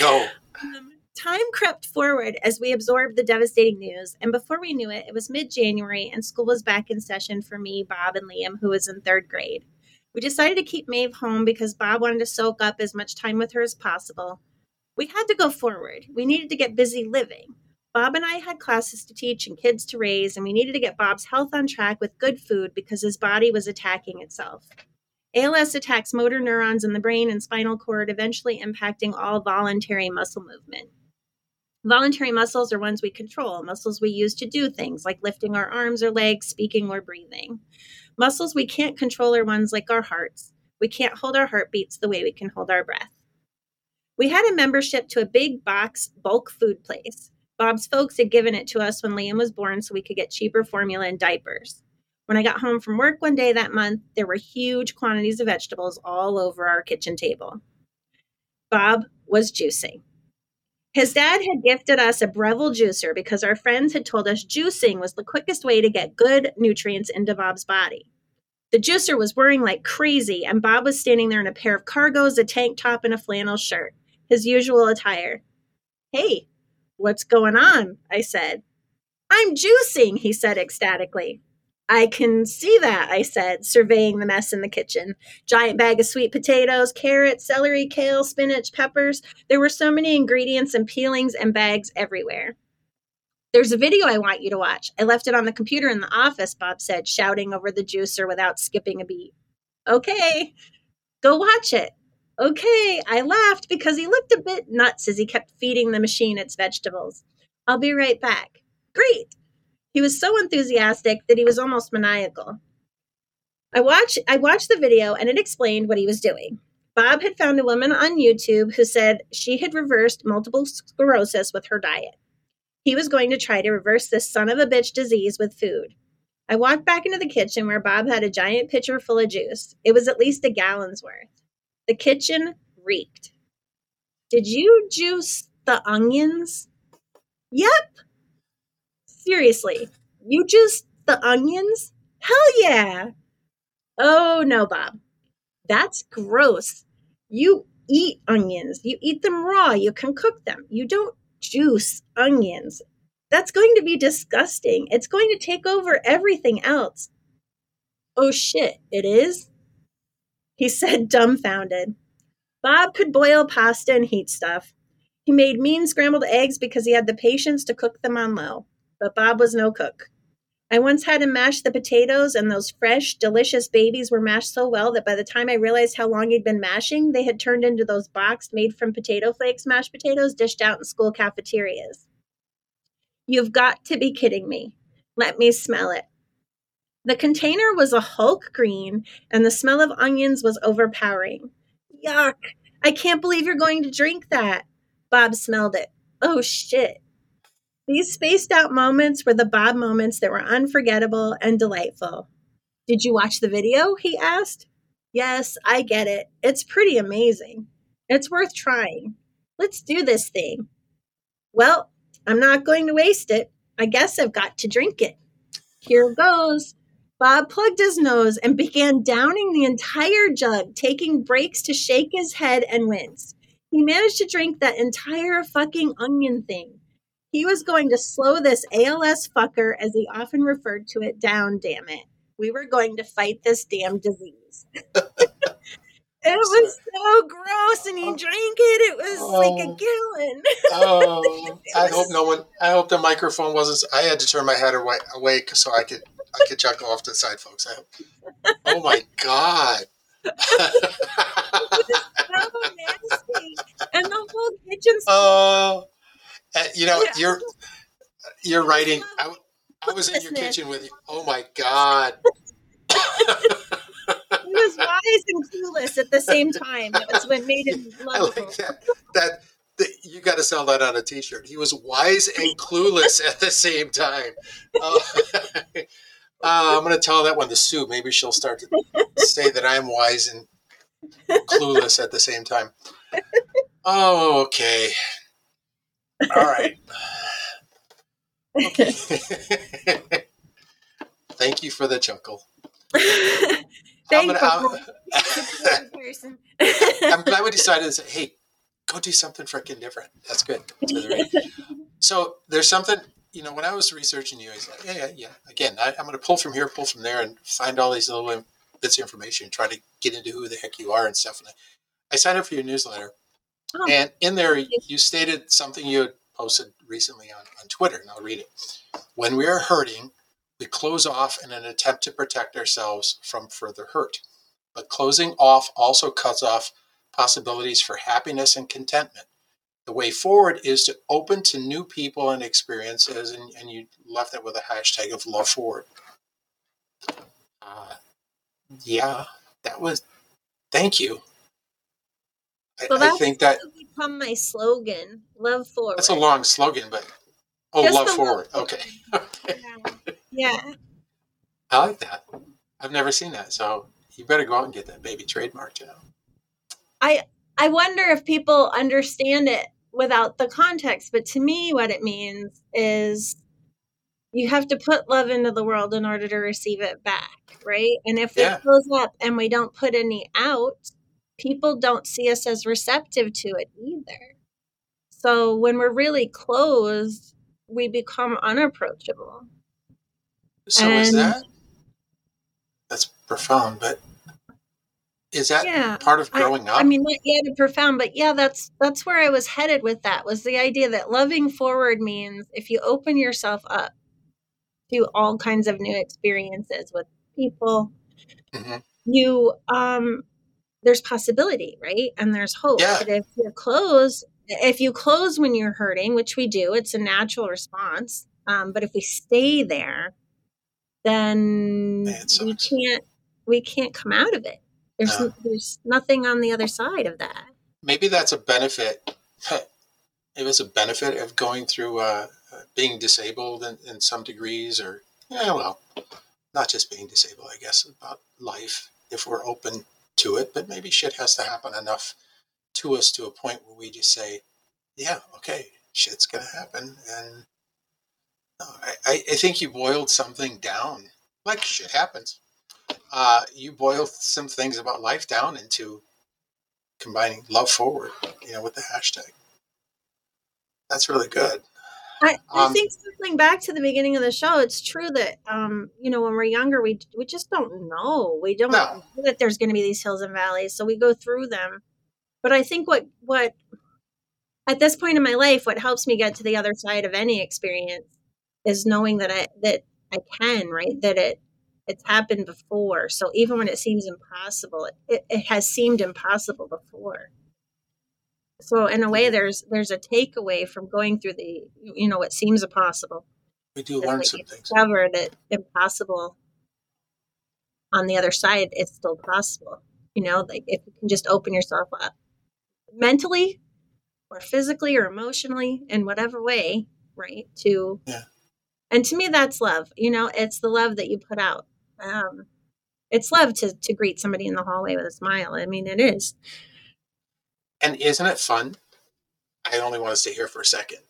go. Um, time crept forward as we absorbed the devastating news, and before we knew it, it was mid January and school was back in session for me, Bob, and Liam, who was in third grade. We decided to keep Maeve home because Bob wanted to soak up as much time with her as possible. We had to go forward. We needed to get busy living. Bob and I had classes to teach and kids to raise, and we needed to get Bob's health on track with good food because his body was attacking itself. ALS attacks motor neurons in the brain and spinal cord, eventually impacting all voluntary muscle movement. Voluntary muscles are ones we control, muscles we use to do things like lifting our arms or legs, speaking, or breathing. Muscles we can't control are ones like our hearts. We can't hold our heartbeats the way we can hold our breath. We had a membership to a big box bulk food place. Bob's folks had given it to us when Liam was born so we could get cheaper formula and diapers. When I got home from work one day that month, there were huge quantities of vegetables all over our kitchen table. Bob was juicing. His dad had gifted us a Breville juicer because our friends had told us juicing was the quickest way to get good nutrients into Bob's body. The juicer was whirring like crazy, and Bob was standing there in a pair of cargos, a tank top, and a flannel shirt, his usual attire. Hey, what's going on? I said. I'm juicing, he said ecstatically. I can see that, I said, surveying the mess in the kitchen. Giant bag of sweet potatoes, carrots, celery, kale, spinach, peppers. There were so many ingredients and peelings and bags everywhere. There's a video I want you to watch. I left it on the computer in the office, Bob said, shouting over the juicer without skipping a beat. Okay, go watch it. Okay, I laughed because he looked a bit nuts as he kept feeding the machine its vegetables. I'll be right back. Great. He was so enthusiastic that he was almost maniacal. I watched I watched the video and it explained what he was doing. Bob had found a woman on YouTube who said she had reversed multiple sclerosis with her diet. He was going to try to reverse this son of a bitch disease with food. I walked back into the kitchen where Bob had a giant pitcher full of juice. It was at least a gallon's worth. The kitchen reeked. Did you juice the onions? Yep. Seriously, you juiced the onions? Hell yeah. Oh no, Bob. That's gross. You eat onions. You eat them raw. You can cook them. You don't juice onions. That's going to be disgusting. It's going to take over everything else. Oh shit, it is? He said, dumbfounded. Bob could boil pasta and heat stuff. He made mean scrambled eggs because he had the patience to cook them on low. But Bob was no cook. I once had him mash the potatoes, and those fresh, delicious babies were mashed so well that by the time I realized how long he'd been mashing, they had turned into those boxed, made from potato flakes mashed potatoes dished out in school cafeterias. You've got to be kidding me. Let me smell it. The container was a Hulk green, and the smell of onions was overpowering. Yuck! I can't believe you're going to drink that. Bob smelled it. Oh shit. These spaced out moments were the Bob moments that were unforgettable and delightful. Did you watch the video? He asked. Yes, I get it. It's pretty amazing. It's worth trying. Let's do this thing. Well, I'm not going to waste it. I guess I've got to drink it. Here goes. Bob plugged his nose and began downing the entire jug, taking breaks to shake his head and wince. He managed to drink that entire fucking onion thing. He was going to slow this ALS fucker, as he often referred to it, down, damn it. We were going to fight this damn disease. it was so gross, and he oh. drank it. It was oh, like a oh. gallon. oh, I hope no one. I hope the microphone wasn't. I had to turn my head away, away so I could I could chuckle off to the side, folks. I hope. Oh my god. so nasty, and the whole kitchen. Oh. Uh, you know, yeah. you're you're writing. I, I was in your kitchen with you. Oh my god. he was wise and clueless at the same time. It was what made him lovable. Like that. That, that you got to sell that on a T-shirt. He was wise and clueless at the same time. Uh, uh, I'm going to tell that one to Sue. Maybe she'll start to say that I'm wise and clueless at the same time. Oh, okay. All right. Okay. Thank you for the chuckle. Thank you. I'm glad we decided to say, hey, go do something freaking different. That's good. so there's something, you know, when I was researching you, I was like, yeah, yeah, yeah. Again, I, am going to pull from here, pull from there, and find all these little bits of information, try to get into who the heck you are and stuff. And I, I signed up for your newsletter. Oh. And in there, you stated something you had posted recently on, on Twitter, and I'll read it. When we are hurting, we close off in an attempt to protect ourselves from further hurt. But closing off also cuts off possibilities for happiness and contentment. The way forward is to open to new people and experiences, and, and you left that with a hashtag of love forward. Uh, yeah, that was, thank you. Well, I, I think that become my slogan. Love forward. That's a long slogan, but oh, Just love forward. Love okay. okay. Yeah. I like that. I've never seen that, so you better go out and get that baby trademarked. You know. I I wonder if people understand it without the context, but to me, what it means is you have to put love into the world in order to receive it back, right? And if yeah. we close up and we don't put any out, people don't see us as receptive to it either. So when we're really closed, we become unapproachable. So and, is that that's profound, but is that yeah, part of growing I, up? I mean, not yet profound, but yeah, that's that's where I was headed with that. Was the idea that loving forward means if you open yourself up to all kinds of new experiences with people, mm-hmm. you um there's possibility, right? And there's hope. Yeah. But if you're closed, if you close when you're hurting, which we do, it's a natural response. Um, but if we stay there, then Man, we can't we can't come out of it. There's there's nothing on the other side of that. maybe that's a benefit. It was a benefit of going through uh, being disabled in, in some degrees, or yeah, well, not just being disabled, I guess, about life if we're open to it. But maybe shit has to happen enough to us to a point where we just say, yeah, okay, shit's gonna happen, and I I think you boiled something down, like shit happens. Uh, you boil some things about life down into combining love forward, you know, with the hashtag. That's really good. I, I Um, think circling back to the beginning of the show, it's true that um, you know when we're younger, we we just don't know. We don't No. know that there's going to be these hills and valleys, so we go through them. But I think what what at this point in my life, what helps me get to the other side of any experience is knowing that I that I can right that it it's happened before. So even when it seems impossible, it, it has seemed impossible before. So in a way, there's there's a takeaway from going through the you know what seems impossible We do learn some things. discover that impossible on the other side it's still possible you know like if you can just open yourself up mentally or physically or emotionally in whatever way right to Yeah. and to me that's love you know it's the love that you put out um it's love to to greet somebody in the hallway with a smile i mean it is And isn't it fun? I only want to stay here for a second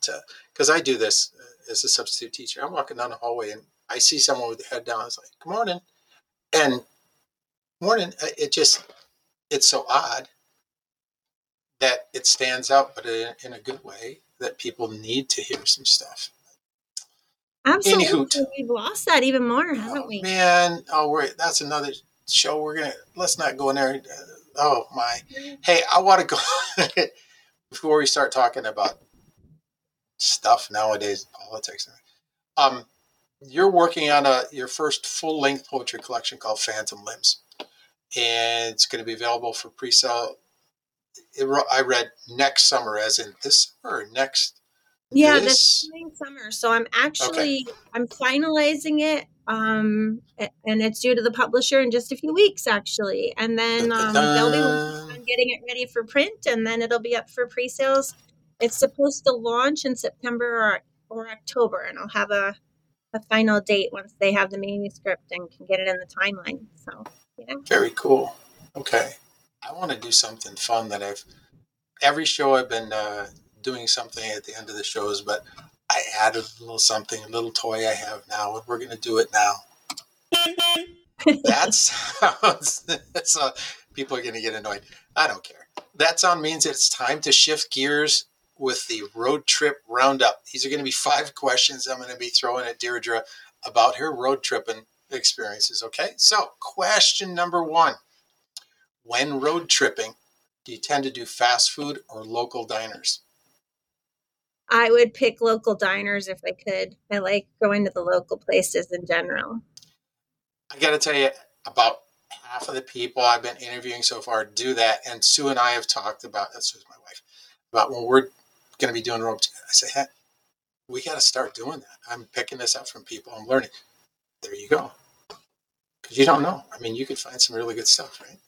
because I do this uh, as a substitute teacher. I'm walking down the hallway and I see someone with their head down. I was like, "Good morning," and morning. uh, It just it's so odd that it stands out, but in, in a good way that people need to hear some stuff. Absolutely we've lost that even more haven't Oh, we man, oh, we're, that's another show. We're gonna let's not go in there. Oh my, hey, I want to go before we start talking about stuff nowadays, politics. Um, you're working on a your first full length poetry collection called Phantom Limbs, and it's going to be available for pre-sale. I read next summer, as in this summer, or next. Yeah, this? coming summer. So I'm actually I'm finalizing it, um, and it's due to the publisher in just a few weeks, actually. And then um, they'll be working on getting it ready for print, and then it'll be up for pre-sales. It's supposed to launch in September or, or October, and I'll have a a final date once they have the manuscript and can get it in the timeline. So yeah, Very cool. Okay. I want to do something fun that I've every show I've been uh, doing something at the end of the shows, but I added a little something, a little toy I have now, and we're going to do it now. That sounds so people are going to get annoyed. I don't care. That sound means it's time to shift gears with the road trip roundup. These are going to be five questions I'm going to be throwing at Deirdre about her road tripping experiences. Okay, so question number one: When road tripping, do you tend to do fast food or local diners? I would pick local diners if I could. I like going to the local places in general. I got to tell you, about half of the people I've been interviewing so far do that, and Sue and I have talked about that's Sue's my wife about when we're going to be doing road. I say, hey, we got to start doing that. I'm picking this up from people. I'm learning. There you go. Because you don't know. I mean, you could find some really good stuff, right?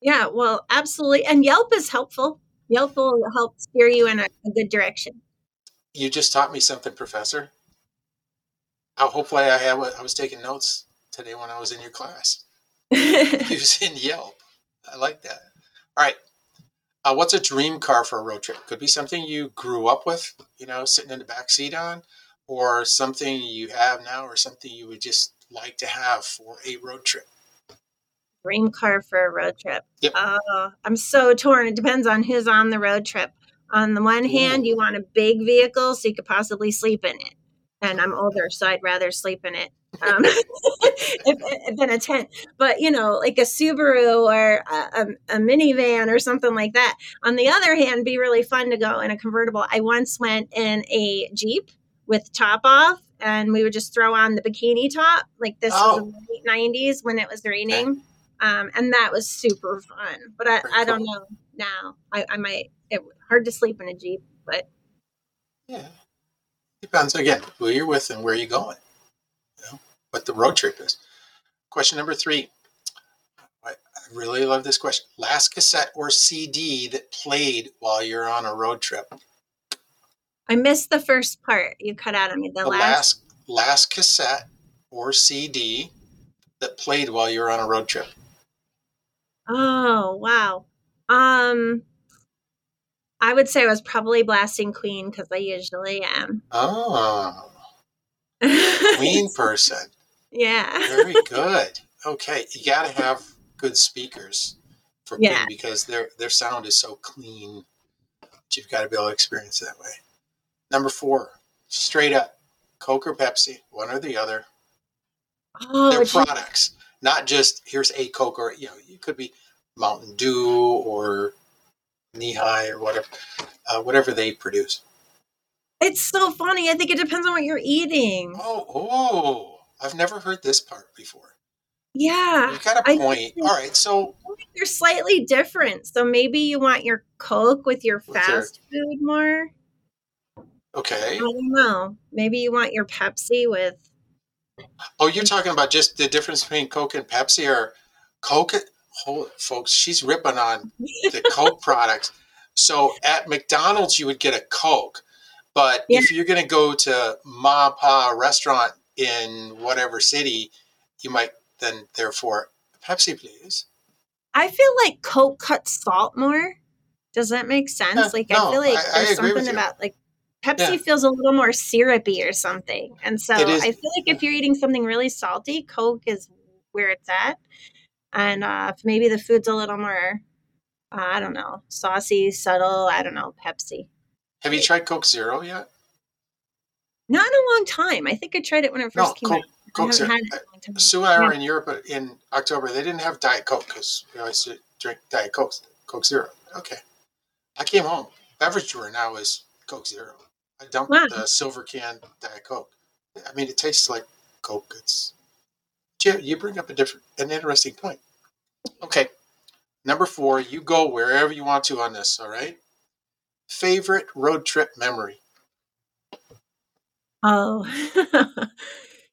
Yeah, well, absolutely. And Yelp is helpful. Yelp will help steer you in a, a good direction. You just taught me something, Professor. Uh, hopefully, I have. I was taking notes today when I was in your class. using Yelp. I like that. All right. Uh, what's a dream car for a road trip? Could be something you grew up with, you know, sitting in the back seat on, or something you have now, or something you would just like to have for a road trip. Dream car for a road trip. Yep. Oh, I'm so torn. It depends on who's on the road trip. On the one hand, you want a big vehicle so you could possibly sleep in it. And I'm older, so I'd rather sleep in it um, than a tent. But you know, like a Subaru or a, a, a minivan or something like that. On the other hand, be really fun to go in a convertible. I once went in a Jeep with top off, and we would just throw on the bikini top. Like this was Oh. in the late '90s when it was raining, um, and that was super fun. But I, I don't cool. know now. I, I might. It hard to sleep in a Jeep, but Yeah. Depends again who you're with and where you're going. You know, what the road trip is. Question number three. I- really love this question. Last cassette or CD that played while you're on a road trip? I missed the first part. You cut out on me. The, The last. last last cassette or CD that played while you were on a road trip. Oh wow. Um, I would say I was probably blasting Queen because I usually am. Oh, Queen person. yeah. Very good. Okay, you got to have good speakers for Yeah. Queen because their their sound is so clean. But you've got to be able to experience it that way. Number four, straight up, Coke or Pepsi, one or the other. Oh, They're you- products, not just here's a Coke or you know it could be Mountain Dew or Nehi or whatever, uh, whatever they produce. it's so funny. I think it depends on what you're eating. Oh, oh, I've never heard this part before. Yeah. You've got a point. All right, so They're slightly different. So maybe you want your Coke with your With your- fast food more. okay. I don't know. Maybe you want your Pepsi with. Oh, you're talking about just the difference between Coke and Pepsi, or Coke? Hold, folks, she's ripping on the Coke products. So at McDonald's, you would get a Coke, but if you're going to go to Ma Pa restaurant in whatever city, you might then therefore Pepsi, please. I feel like Coke cuts salt more. Does that make sense? Yeah, like no, I feel like I- I there's with something about like Pepsi Yeah. feels a little more syrupy or something. And so I feel like if you're eating something really salty, Coke is where it's at. And uh, maybe the food's a little more, uh, I don't know, saucy, subtle, I don't know, Pepsi. Have you tried Coke Zero yet? Not in a long time. I think I tried it when it first No, came Coke. out. I Coke Zero. had it in a long time. Sue and I were in Europe in October. They didn't have Diet Coke because we always drink Diet Coke, Coke Zero. Okay. I came home. Beverage drawer now is Coke Zero. I dumped Wow. the silver can Diet Coke. I mean, it tastes like Coke. It's you, you bring up a different, an interesting point. Okay. Number four, you go wherever you want to on this. All right. Favorite road trip memory. Oh.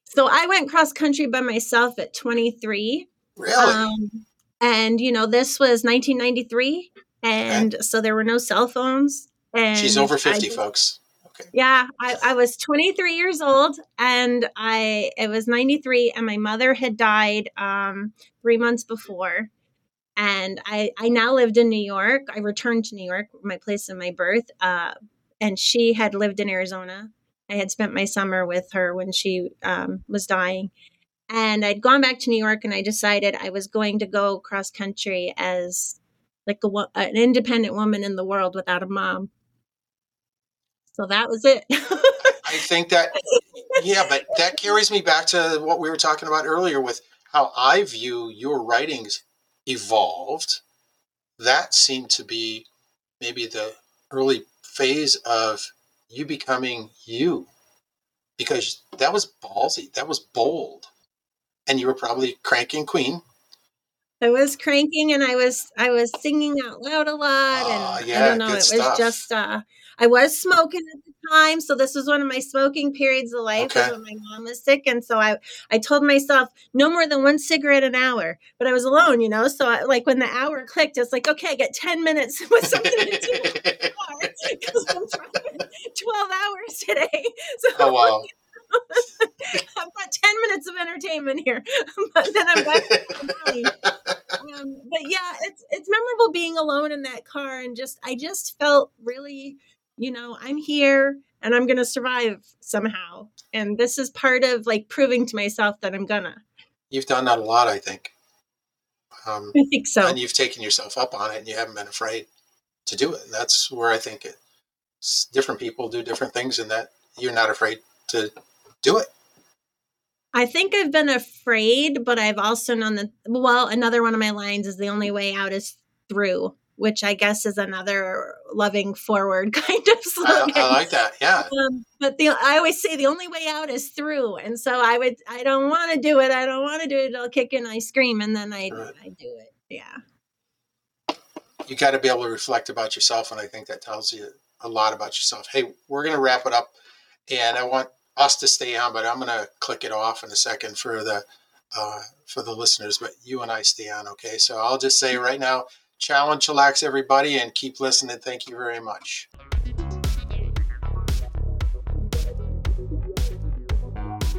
so I went cross country by myself at 23. Really? Um, and you know, this was 1993, and so there were no cell phones. And She's over 50, just- folks. Yeah, I, I was 23 years old, and I it was 93, and my mother had died um, three months before, and I I now lived in New York. I returned to New York, my place of my birth, uh, and she had lived in Arizona. I had spent my summer with her when she um, was dying, and I'd gone back to New York, and I decided I was going to go cross country as like a, an independent woman in the world without a mom. So that was it. I think that, yeah, but that carries me back to what we were talking about earlier with how I view your writings evolved. That seemed to be maybe the early phase of you becoming you because that was ballsy, that was bold. And you were probably cranking queen. I was cranking and I was I was singing out loud a lot Ah, and yeah, I don't know it was stuff. just uh I was smoking at the time so this was one of my smoking periods of life Okay. when my mom was sick and so I I told myself no more than one cigarette an hour but I was alone you know so I, like when the hour clicked it's like okay I got 10 minutes with something to do because I'm driving 12 hours today so oh, wow. I've got 10 minutes of entertainment here but then I'm back um, but yeah, it's it's memorable being alone in that car and just I just felt really, you know, I'm here and I'm gonna survive somehow. And this is part of like proving to myself that I'm gonna. You've done that a lot, I think. Um, I think so. and you've taken yourself up on it and you haven't been afraid to do it. And that's where I think it, different people do different things and that you're not afraid to do it. I think I've been afraid, but I've also known that well, another one of my lines is the only way out is through, which I guess is another loving forward kind of I, slogan. I like that. Yeah. um, but the I always say the only way out is through, and so I would I don't want to do it. I don't want to do it. I'll kick and I scream, and then I Right. I do it. Yeah, You got to be able to reflect about yourself. And I think that tells you a lot about yourself. Hey, we're going to wrap it up and I want us to stay on, but I'm going to click it off in a second for the uh, for the listeners, but you and I stay on, okay? So I'll just say right now, challenge, chillax, everybody, and keep listening. Thank you very much.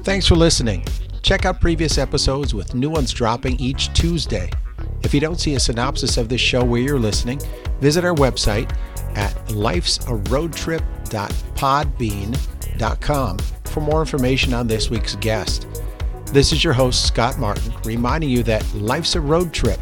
Thanks for listening. Check out previous episodes with new ones dropping each Tuesday. If you don't see a synopsis of this show where you're listening, visit our website at lifesaroadtrip.podbean.com for more information on this week's guest. This is your host, Scott Martin, reminding you that life's a road trip